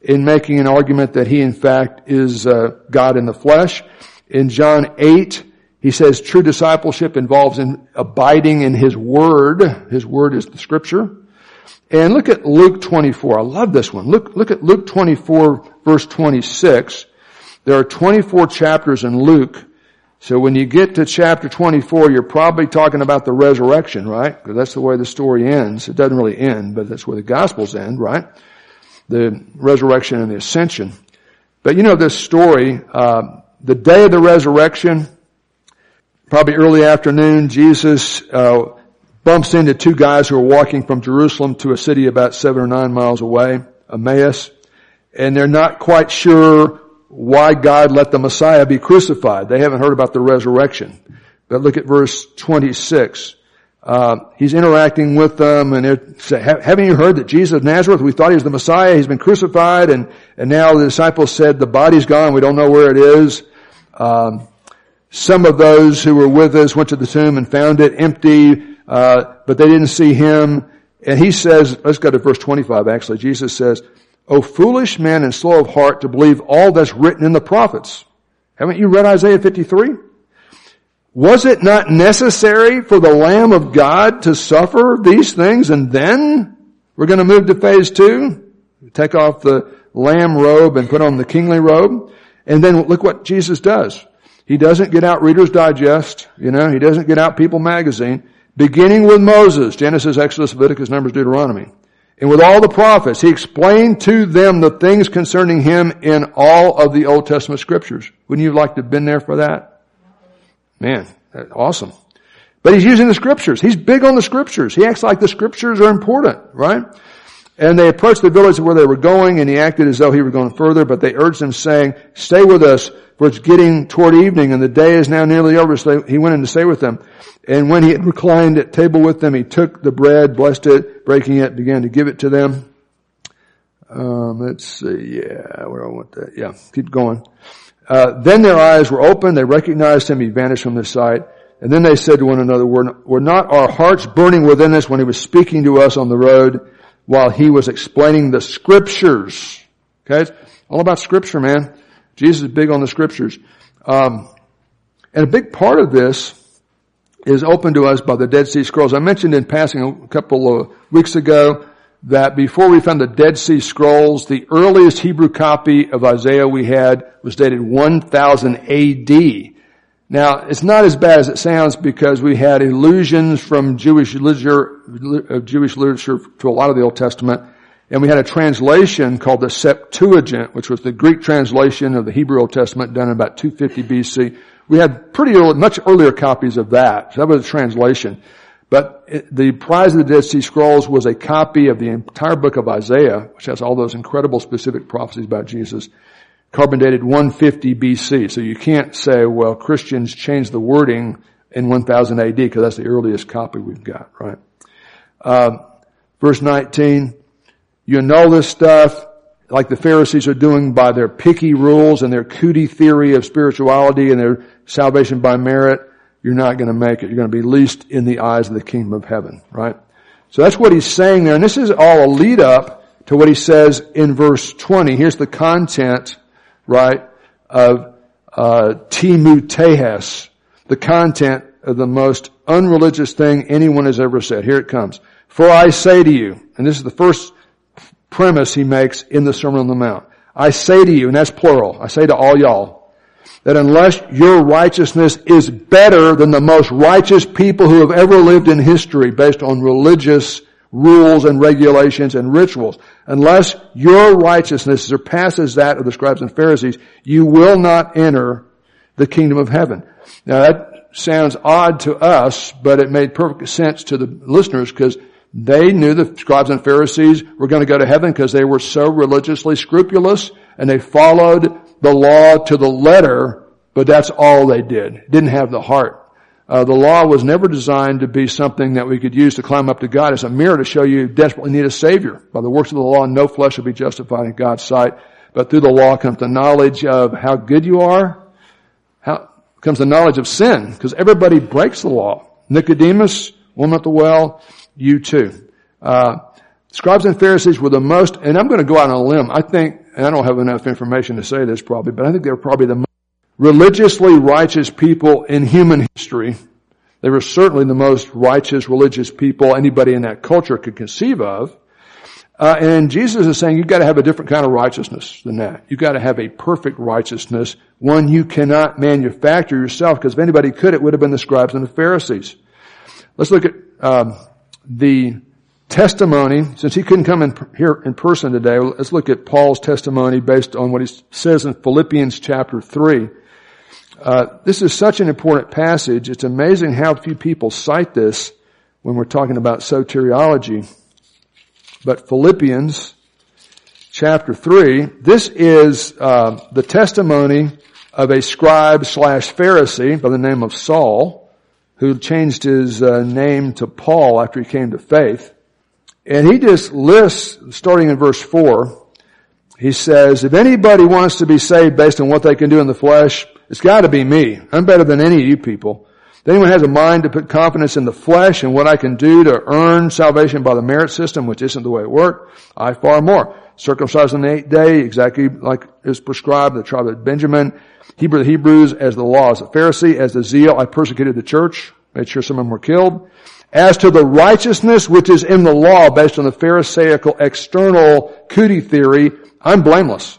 in making an argument that he in fact is uh, God in the flesh. In John 8, he says true discipleship involves in abiding in his word. His word is the scripture. And look at Luke 24. I love this one. Look, look at Luke 24 verse 26. There are 24 chapters in Luke. So when you get to chapter 24, you're probably talking about the resurrection, right? Because that's the way the story ends. It doesn't really end, but that's where the gospels end, right? The resurrection and the ascension. But you know this story, uh, the day of the resurrection, probably early afternoon, Jesus, uh, bumps into two guys who are walking from Jerusalem to a city about seven or nine miles away, Emmaus, and they're not quite sure why God let the Messiah be crucified. They haven't heard about the resurrection. But look at verse 26. Uh, he's interacting with them and saying, haven't you heard that Jesus of Nazareth, we thought he was the Messiah, he's been crucified and, and now the disciples said the body's gone, we don't know where it is. Um, some of those who were with us went to the tomb and found it empty. Uh, but they didn't see him. And he says, let's go to verse 25 actually. Jesus says, O foolish man and slow of heart to believe all that's written in the prophets. Haven't you read Isaiah 53? Was it not necessary for the Lamb of God to suffer these things and then we're going to move to phase two? Take off the lamb robe and put on the kingly robe. And then look what Jesus does. He doesn't get out Reader's Digest, you know, he doesn't get out People magazine beginning with Moses, Genesis, Exodus, Leviticus, Numbers, Deuteronomy, and with all the prophets, he explained to them the things concerning him in all of the Old Testament scriptures. Wouldn't you like to have been there for that? Man, awesome. But he's using the scriptures. He's big on the scriptures. He acts like the scriptures are important, right? And they approached the village where they were going, and he acted as though he were going further, but they urged him saying, stay with us, for it's getting toward evening, and the day is now nearly over. So he went in to stay with them. And when he had reclined at table with them, he took the bread, blessed it, breaking it, began to give it to them. Um, let's see, yeah, where I want that. Yeah, keep going. Uh, then their eyes were opened. They recognized him. He vanished from their sight. And then they said to one another, were, were not our hearts burning within us when he was speaking to us on the road while he was explaining the scriptures? Okay? It's all about scripture, man. Jesus is big on the scriptures. Um, and a big part of this is open to us by the Dead Sea Scrolls. I mentioned in passing a couple of weeks ago that before we found the Dead Sea Scrolls, the earliest Hebrew copy of Isaiah we had was dated 1000 AD. Now, it's not as bad as it sounds because we had allusions from Jewish literature, Jewish literature to a lot of the Old Testament, and we had a translation called the Septuagint, which was the Greek translation of the Hebrew Old Testament done in about 250 BC. We had pretty early, much earlier copies of that. So that was a translation. But it, the prize of the Dead Sea Scrolls was a copy of the entire book of Isaiah, which has all those incredible specific prophecies about Jesus, carbon dated 150 BC. So you can't say, well, Christians changed the wording in 1000 AD because that's the earliest copy we've got, right? Uh, verse 19, you know this stuff like the Pharisees are doing by their picky rules and their cootie theory of spirituality and their salvation by merit you're not going to make it. You're going to be least in the eyes of the kingdom of heaven, right? So that's what he's saying there. And this is all a lead up to what he says in verse 20. Here's the content, right, of, uh, Timu Tehes, the content of the most unreligious thing anyone has ever said. Here it comes. For I say to you, and this is the first premise he makes in the Sermon on the Mount. I say to you, and that's plural. I say to all y'all, that unless your righteousness is better than the most righteous people who have ever lived in history based on religious rules and regulations and rituals, unless your righteousness surpasses that of the scribes and Pharisees, you will not enter the kingdom of heaven. Now that sounds odd to us, but it made perfect sense to the listeners because they knew the scribes and Pharisees were going to go to heaven because they were so religiously scrupulous and they followed the law to the letter, but that's all they did. Didn't have the heart. Uh, the law was never designed to be something that we could use to climb up to God. It's a mirror to show you desperately need a Savior. By the works of the law, no flesh will be justified in God's sight. But through the law comes the knowledge of how good you are. How comes the knowledge of sin, because everybody breaks the law. Nicodemus, woman at the well, you too. Uh, scribes and Pharisees were the most, and I'm going to go out on a limb. I think and I don't have enough information to say this probably, but I think they were probably the most religiously righteous people in human history. They were certainly the most righteous religious people anybody in that culture could conceive of. Uh, and Jesus is saying you've got to have a different kind of righteousness than that. You've got to have a perfect righteousness, one you cannot manufacture yourself, because if anybody could, it would have been the scribes and the Pharisees. Let's look at um, the testimony, since he couldn't come in here in person today, let's look at Paul's testimony based on what he says in Philippians chapter 3. Uh, this is such an important passage. It's amazing how few people cite this when we're talking about soteriology. But Philippians chapter 3, this is uh, the testimony of a scribe slash Pharisee by the name of Saul, who changed his uh, name to Paul after he came to faith. And he just lists, starting in verse 4, he says, if anybody wants to be saved based on what they can do in the flesh, it's gotta be me. I'm better than any of you people. If anyone has a mind to put confidence in the flesh and what I can do to earn salvation by the merit system, which isn't the way it worked, I far more. Circumcised on the eighth day, exactly like is prescribed, the tribe of Benjamin. Hebrew the Hebrews as the law, as a Pharisee, as the zeal, I persecuted the church, made sure some of them were killed. As to the righteousness which is in the law based on the Pharisaical external cootie theory, I'm blameless.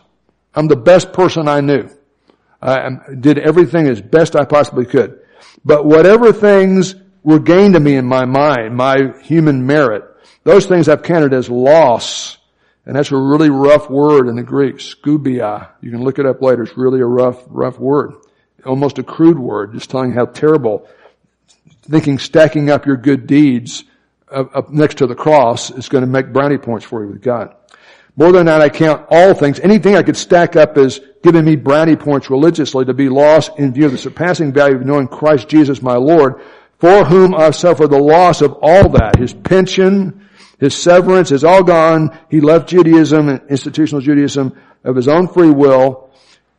I'm the best person I knew. I did everything as best I possibly could. But whatever things were gained to me in my mind, my human merit, those things I've counted as loss. And that's a really rough word in the Greek, skubala. You can look it up later. It's really a rough, rough word. Almost a crude word, just telling how terrible thinking stacking up your good deeds up next to the cross is going to make brownie points for you with God. More than that, I count all things, anything I could stack up as giving me brownie points religiously to be lost in view of the surpassing value of knowing Christ Jesus my Lord, for whom I suffer the loss of all that. His pension, his severance is all gone. He left Judaism and institutional Judaism of his own free will,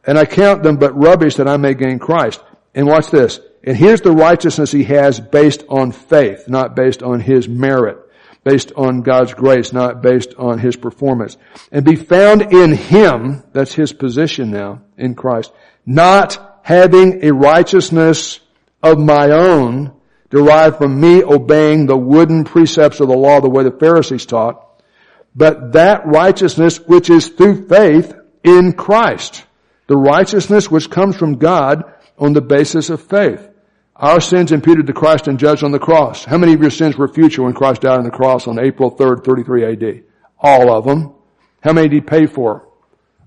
and I count them but rubbish that I may gain Christ. And watch this And here's the righteousness he has based on faith, not based on his merit, based on God's grace, not based on his performance. And be found in him, that's his position now in Christ, not having a righteousness of my own derived from me obeying the wooden precepts of the law the way the Pharisees taught, but that righteousness which is through faith in Christ. The righteousness which comes from God on the basis of faith. Our sins imputed to Christ and judged on the cross. How many of your sins were future when Christ died on the cross on April 3rd, 33 AD? All of them. How many did he pay for?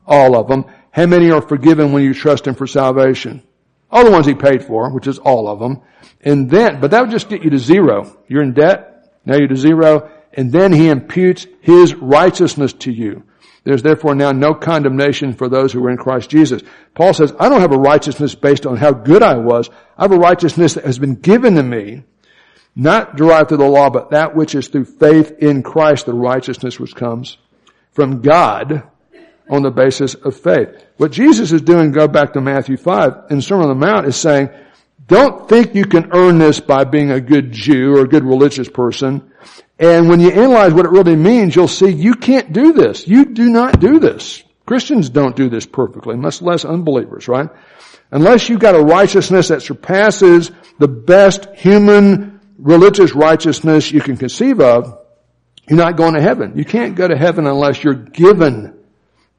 All of them. How many are forgiven when you trust him for salvation? All the ones he paid for, which is all of them. And then, but that would just get you to zero. You're in debt. Now you're to zero. And then he imputes his righteousness to you. There's therefore now no condemnation for those who are in Christ Jesus. Paul says, I don't have a righteousness based on how good I was. I have a righteousness that has been given to me, not derived through the law, but that which is through faith in Christ, the righteousness which comes from God on the basis of faith. What Jesus is doing, go back to Matthew 5, in Sermon on the Mount is saying, don't think you can earn this by being a good Jew or a good religious person. And when you analyze what it really means, you'll see you can't do this. You do not do this. Christians don't do this perfectly, much less unbelievers, right? Unless you've got a righteousness that surpasses the best human religious righteousness you can conceive of, you're not going to heaven. You can't go to heaven unless you're given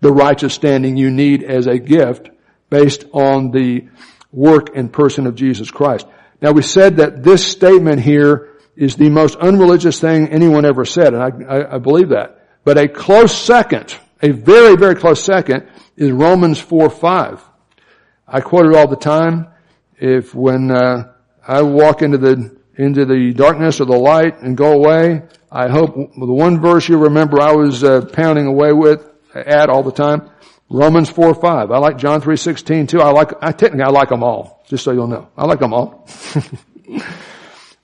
the righteous standing you need as a gift based on the work and person of Jesus Christ. Now we said that this statement here is the most unreligious thing anyone ever said, and I, I, I believe that. But a close second, a very, very close second, is Romans 4, 5. I quote it all the time. If when uh, I walk into the into the darkness or the light and go away, I hope the one verse you remember I was uh, pounding away with at all the time, Romans 4, 5. I like John 3, 16 too. I like, I technically I like them all, just so you'll know. I like them all. <laughs>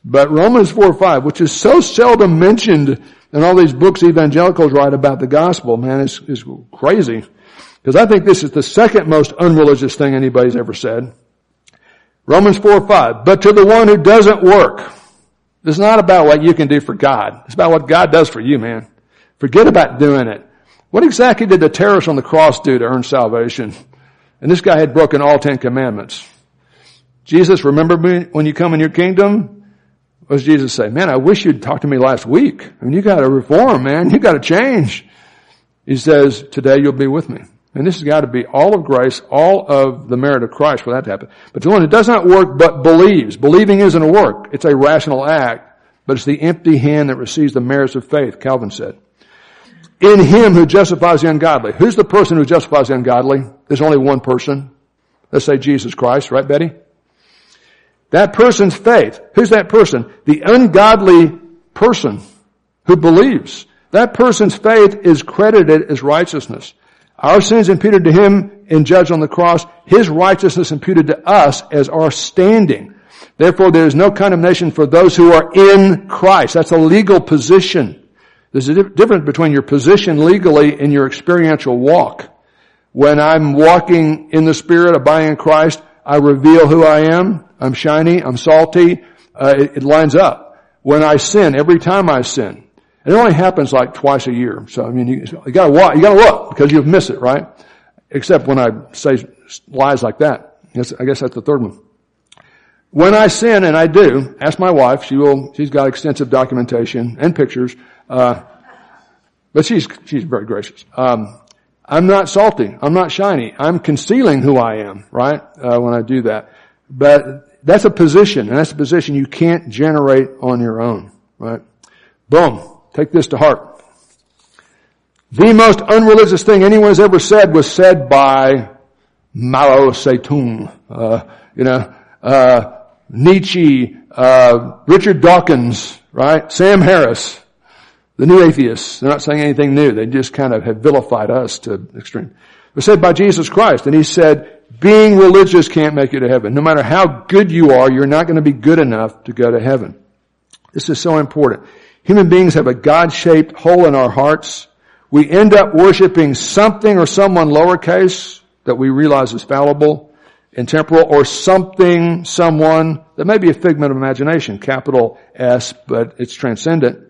But Romans 4 5, which is so seldom mentioned in all these books evangelicals write about the gospel, man, is, is crazy. Because I think this is the second most unreligious thing anybody's ever said. Romans 4 5. But to the one who doesn't work, it's not about what you can do for God. It's about what God does for you, man. Forget about doing it. What exactly did the terrorist on the cross do to earn salvation? And this guy had broken all ten commandments. Jesus, remember me when you come in your kingdom? What does Jesus say? Man, I wish you'd talked to me last week. I mean, you gotta reform, man. You gotta change. He says, today you'll be with me. And this has got to be all of grace, all of the merit of Christ for that to happen. But the one who does not work but believes. Believing isn't a work. It's a rational act, but it's the empty hand that receives the merits of faith, Calvin said. In him who justifies the ungodly. Who's the person who justifies the ungodly? There's only one person. Let's say Jesus Christ, right Betty? That person's faith. Who's that person? The ungodly person who believes. That person's faith is credited as righteousness. Our sins imputed to him in judge on the cross. His righteousness imputed to us as our standing. Therefore, there is no condemnation for those who are in Christ. That's a legal position. There's a difference between your position legally and your experiential walk. When I'm walking in the Spirit, abiding in Christ, I reveal who I am. I'm shiny. I'm salty. Uh, it, it, lines up. When I sin, every time I sin, it only happens like twice a year. So I mean, you, you gotta watch, you gotta look because you'll miss it, right? Except when I say lies like that. I guess that's the third one. When I sin, and I do, ask my wife. She will. She's got extensive documentation and pictures. Uh, but she's she's very gracious. Um, I'm not salty. I'm not shiny. I'm concealing who I am, right? Uh, when I do that. But that's a position, and that's a position you can't generate on your own, right? Boom. Take this to heart. The most unreligious thing anyone's ever said was said by Mao Zedong, uh, you know, uh, Nietzsche, uh, Richard Dawkins, right? Sam Harris, the new atheists. They're not saying anything new. They just kind of have vilified us to extreme. It was said by Jesus Christ, and he said, being religious can't make you to heaven. No matter how good you are, you're not going to be good enough to go to heaven. This is so important. Human beings have a God-shaped hole in our hearts. We end up worshiping something or someone lowercase that we realize is fallible. intemporal, or something, someone that may be a figment of imagination, capital S, but it's transcendent.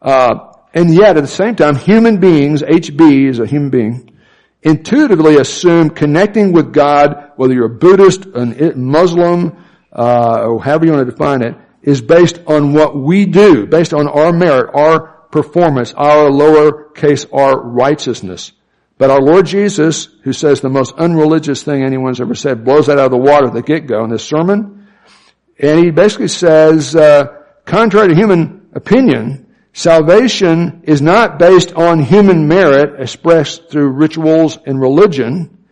Uh, and yet at the same time, human beings, HB is a human being, intuitively assume connecting with God, whether you're a Buddhist, a Muslim, uh, or however you want to define it, is based on what we do, based on our merit, our performance, our lowercase r righteousness. But our Lord Jesus, who says the most unreligious thing anyone's ever said, blows that out of the water at the get-go in this sermon. And he basically says, uh, contrary to human opinion, salvation is not based on human merit expressed through rituals and religion.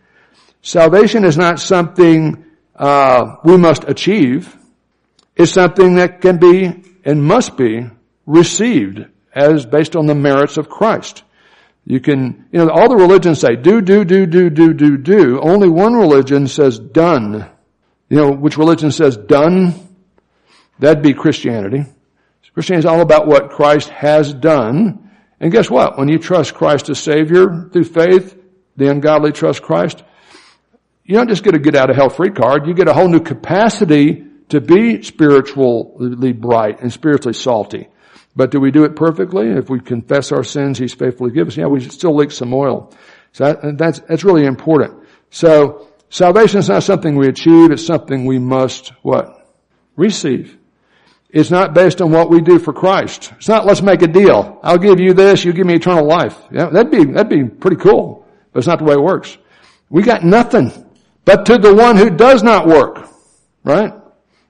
Salvation is not something uh, we must achieve. It's something that can be and must be received as based on the merits of Christ. You can, you know, all the religions say do, do, do, do, do, do, do. Only one religion says done. You know, which religion says done? That'd be Christianity. Christianity is all about what Christ has done. And guess what? When you trust Christ as Savior through faith, the ungodly trust Christ, you don't just get a get out of hell free card. You get a whole new capacity to be spiritually bright and spiritually salty. But do we do it perfectly? If we confess our sins, He's faithfully give us. Yeah, we still leak some oil. So that, that's, that's really important. So salvation is not something we achieve. It's something we must what? Receive. It's not based on what we do for Christ. It's not let's make a deal. I'll give you this, you give me eternal life. Yeah, that'd be, that'd be pretty cool. But it's not the way it works. We got nothing but to the one who does not work. Right?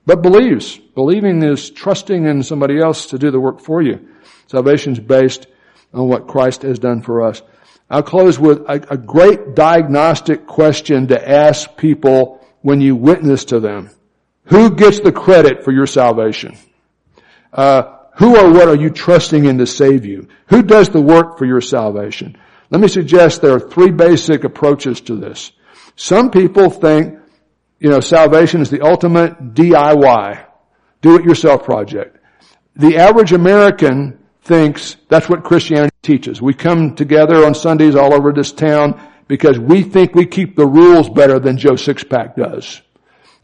but believes. Believing is trusting in somebody else to do the work for you. Salvation is based on what Christ has done for us. I'll close with a, a great diagnostic question to ask people when you witness to them. Who gets the credit for your salvation? Uh, who or what are you trusting in to save you? Who does the work for your salvation? Let me suggest there are three basic approaches to this. Some people think you know, salvation is the ultimate DIY, do it yourself project. The average American thinks that's what Christianity teaches. We come together on Sundays all over this town because we think we keep the rules better than Joe Sixpack does.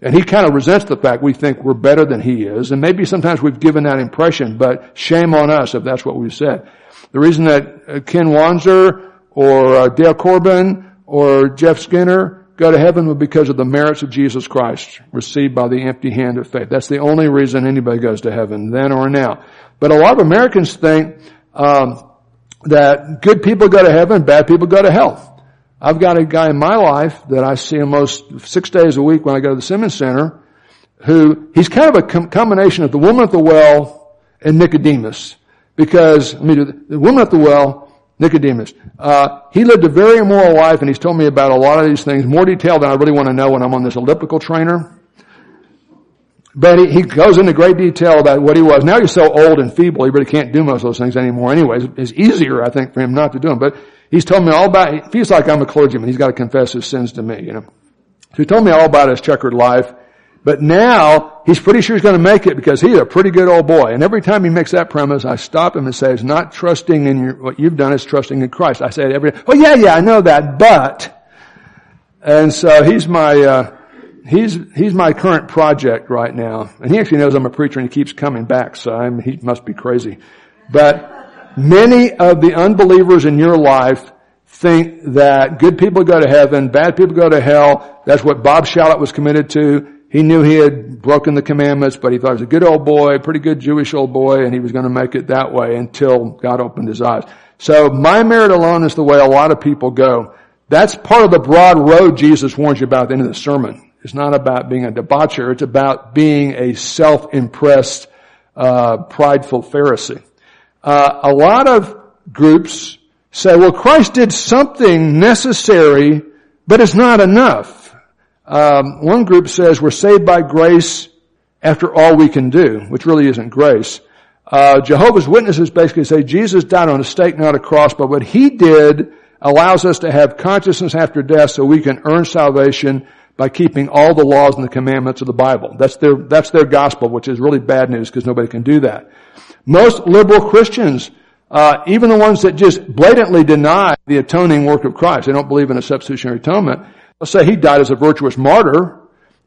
And he kind of resents the fact we think we're better than he is. And maybe sometimes we've given that impression, but shame on us if that's what we've said. The reason that uh, Ken Wanzer or uh, Dale Corbin or Jeff Skinner go to heaven was because of the merits of Jesus Christ received by the empty hand of faith. That's the only reason anybody goes to heaven, then or now. But a lot of Americans think um, that good people go to heaven, bad people go to hell. I've got a guy in my life that I see most six days a week when I go to the Simmons Center, who he's kind of a com- combination of the woman at the well and Nicodemus. Because, I mean, the woman at the well Nicodemus. Uh, he lived a very immoral life, and he's told me about a lot of these things, more detail than I really want to know when I'm on this elliptical trainer. But he, he goes into great detail about what he was. Now he's so old and feeble, he really can't do most of those things anymore. Anyways, it's easier, I think, for him not to do them. But he's told me all about. He feels like I'm a clergyman. He's got to confess his sins to me, you know. So he told me all about his checkered life. But now he's pretty sure he's going to make it because he's a pretty good old boy. And every time he makes that premise, I stop him and say, "It's not trusting in your, what you've done; it's trusting in Christ." I say it every. Oh yeah, yeah, I know that, but. And so he's my uh, he's he's my current project right now, and he actually knows I'm a preacher, and he keeps coming back. So I'm, he must be crazy. But many of the unbelievers in your life think that good people go to heaven, bad people go to hell. That's what Bob Shallot was committed to. He knew he had broken the commandments, but he thought he was a good old boy, pretty good Jewish old boy, and he was going to make it that way until God opened his eyes. So my merit alone is the way a lot of people go. That's part of the broad road Jesus warns you about at the end of the sermon. It's not about being a debaucher. It's about being a self-impressed, uh, prideful Pharisee. Uh, a lot of groups say, well, Christ did something necessary, but it's not enough. Um, one group says we're saved by grace after all we can do, which really isn't grace. Uh, Jehovah's Witnesses basically say Jesus died on a stake, not a cross, but what he did allows us to have consciousness after death so we can earn salvation by keeping all the laws and the commandments of the Bible. That's their, that's their gospel, which is really bad news because nobody can do that. Most liberal Christians, uh, even the ones that just blatantly deny the atoning work of Christ, they don't believe in a substitutionary atonement, Let's say he died as a virtuous martyr.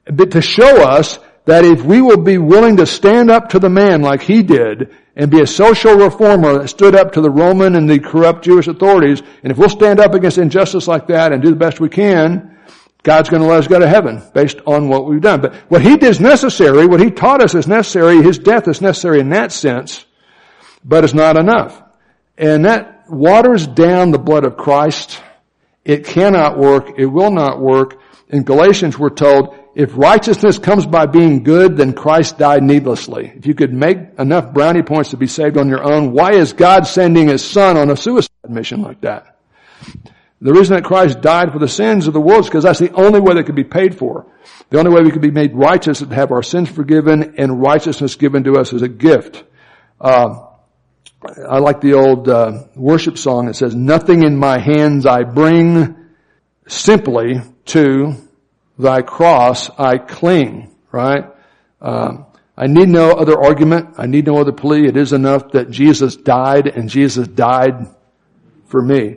but to show us that if we will be willing to stand up to the man like he did and be a social reformer that stood up to the Roman and the corrupt Jewish authorities, and if we'll stand up against injustice like that and do the best we can, God's going to let us go to heaven based on what we've done. But what he did is necessary, what he taught us is necessary, his death is necessary in that sense, but it's not enough. And that waters down the blood of Christ. It cannot work. It will not work. In Galatians we're told, if righteousness comes by being good, then Christ died needlessly. If you could make enough brownie points to be saved on your own, why is God sending his son on a suicide mission like that? The reason that Christ died for the sins of the world is because that's the only way that could be paid for. The only way we could be made righteous is to have our sins forgiven and righteousness given to us as a gift. Uh, I like the old uh, worship song that says, "Nothing in my hands I bring, simply to thy cross I cling." Right? Um, I need no other argument. I need no other plea. It is enough that Jesus died, and Jesus died for me.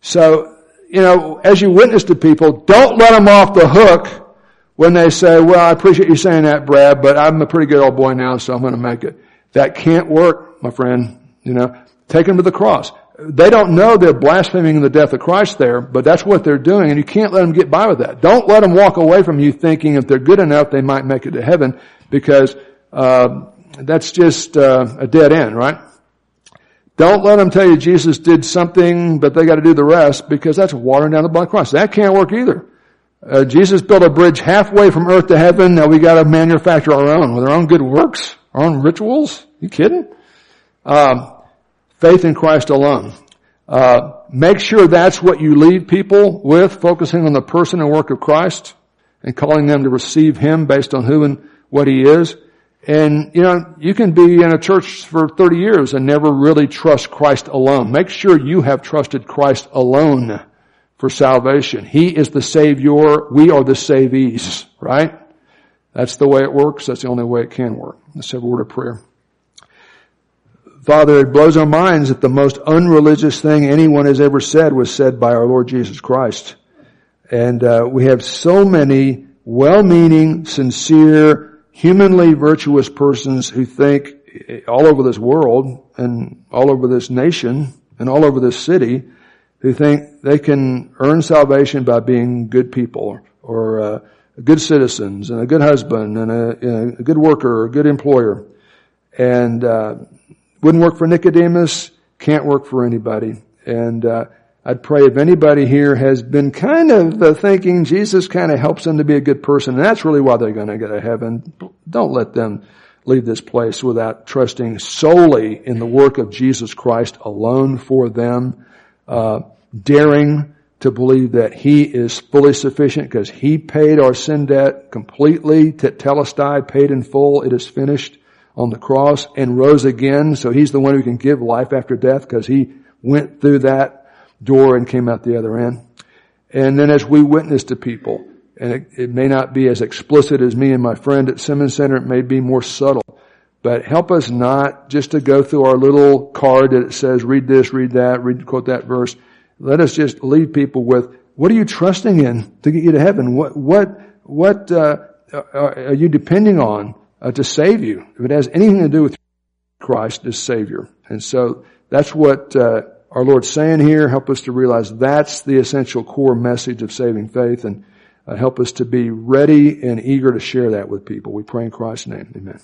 So, you know, as you witness to people, don't let them off the hook when they say, "Well, I appreciate you saying that, Brad, but I'm a pretty good old boy now, so I'm going to make it." That can't work, my friend. You know, take them to the cross. They don't know they're blaspheming the death of Christ there, but that's what they're doing, and you can't let them get by with that. Don't let them walk away from you thinking if they're good enough, they might make it to heaven, because uh, that's just uh, a dead end, right? Don't let them tell you Jesus did something, but they got to do the rest, because that's watering down the blood Christ. That can't work either. Uh, Jesus built a bridge halfway from earth to heaven. Now we got to manufacture our own with our own good works, our own rituals. You kidding? Um, faith in Christ alone. Uh, make sure that's what you leave people with, focusing on the person and work of Christ and calling them to receive Him based on who and what He is. And, you know, you can be in a church for 30 years and never really trust Christ alone. Make sure you have trusted Christ alone for salvation. He is the Savior. We are the savees, right? That's the way it works. That's the only way it can work. Let's have a word of prayer. Father, it blows our minds that the most unreligious thing anyone has ever said was said by our Lord Jesus Christ. And uh, we have so many well-meaning, sincere, humanly virtuous persons who think all over this world and all over this nation and all over this city who think they can earn salvation by being good people or uh, good citizens and a good husband and a, a good worker or a good employer. And uh, wouldn't work for Nicodemus, can't work for anybody. And uh, I'd pray if anybody here has been kind of uh, thinking Jesus kind of helps them to be a good person, and that's really why they're going to go to heaven. Don't let them leave this place without trusting solely in the work of Jesus Christ alone for them, uh, daring to believe that He is fully sufficient because He paid our sin debt completely. Tetelestai paid in full. It is finished on the cross and rose again. So he's the one who can give life after death because he went through that door and came out the other end. And then as we witness to people, and it, it, may not be as explicit as me and my friend at Simmons Center, it may be more subtle, but help us not just to go through our little card that says, read this, read that, read, quote that verse. Let us just leave people with, what are you trusting in to get you to heaven? What, what, what, uh, are you depending on? uh, to save you. If it has anything to do with Christ as Savior. And so that's what uh, our Lord's saying here. Help us to realize that's the essential core message of saving faith and uh, help us to be ready and eager to share that with people. We pray in Christ's name. Amen.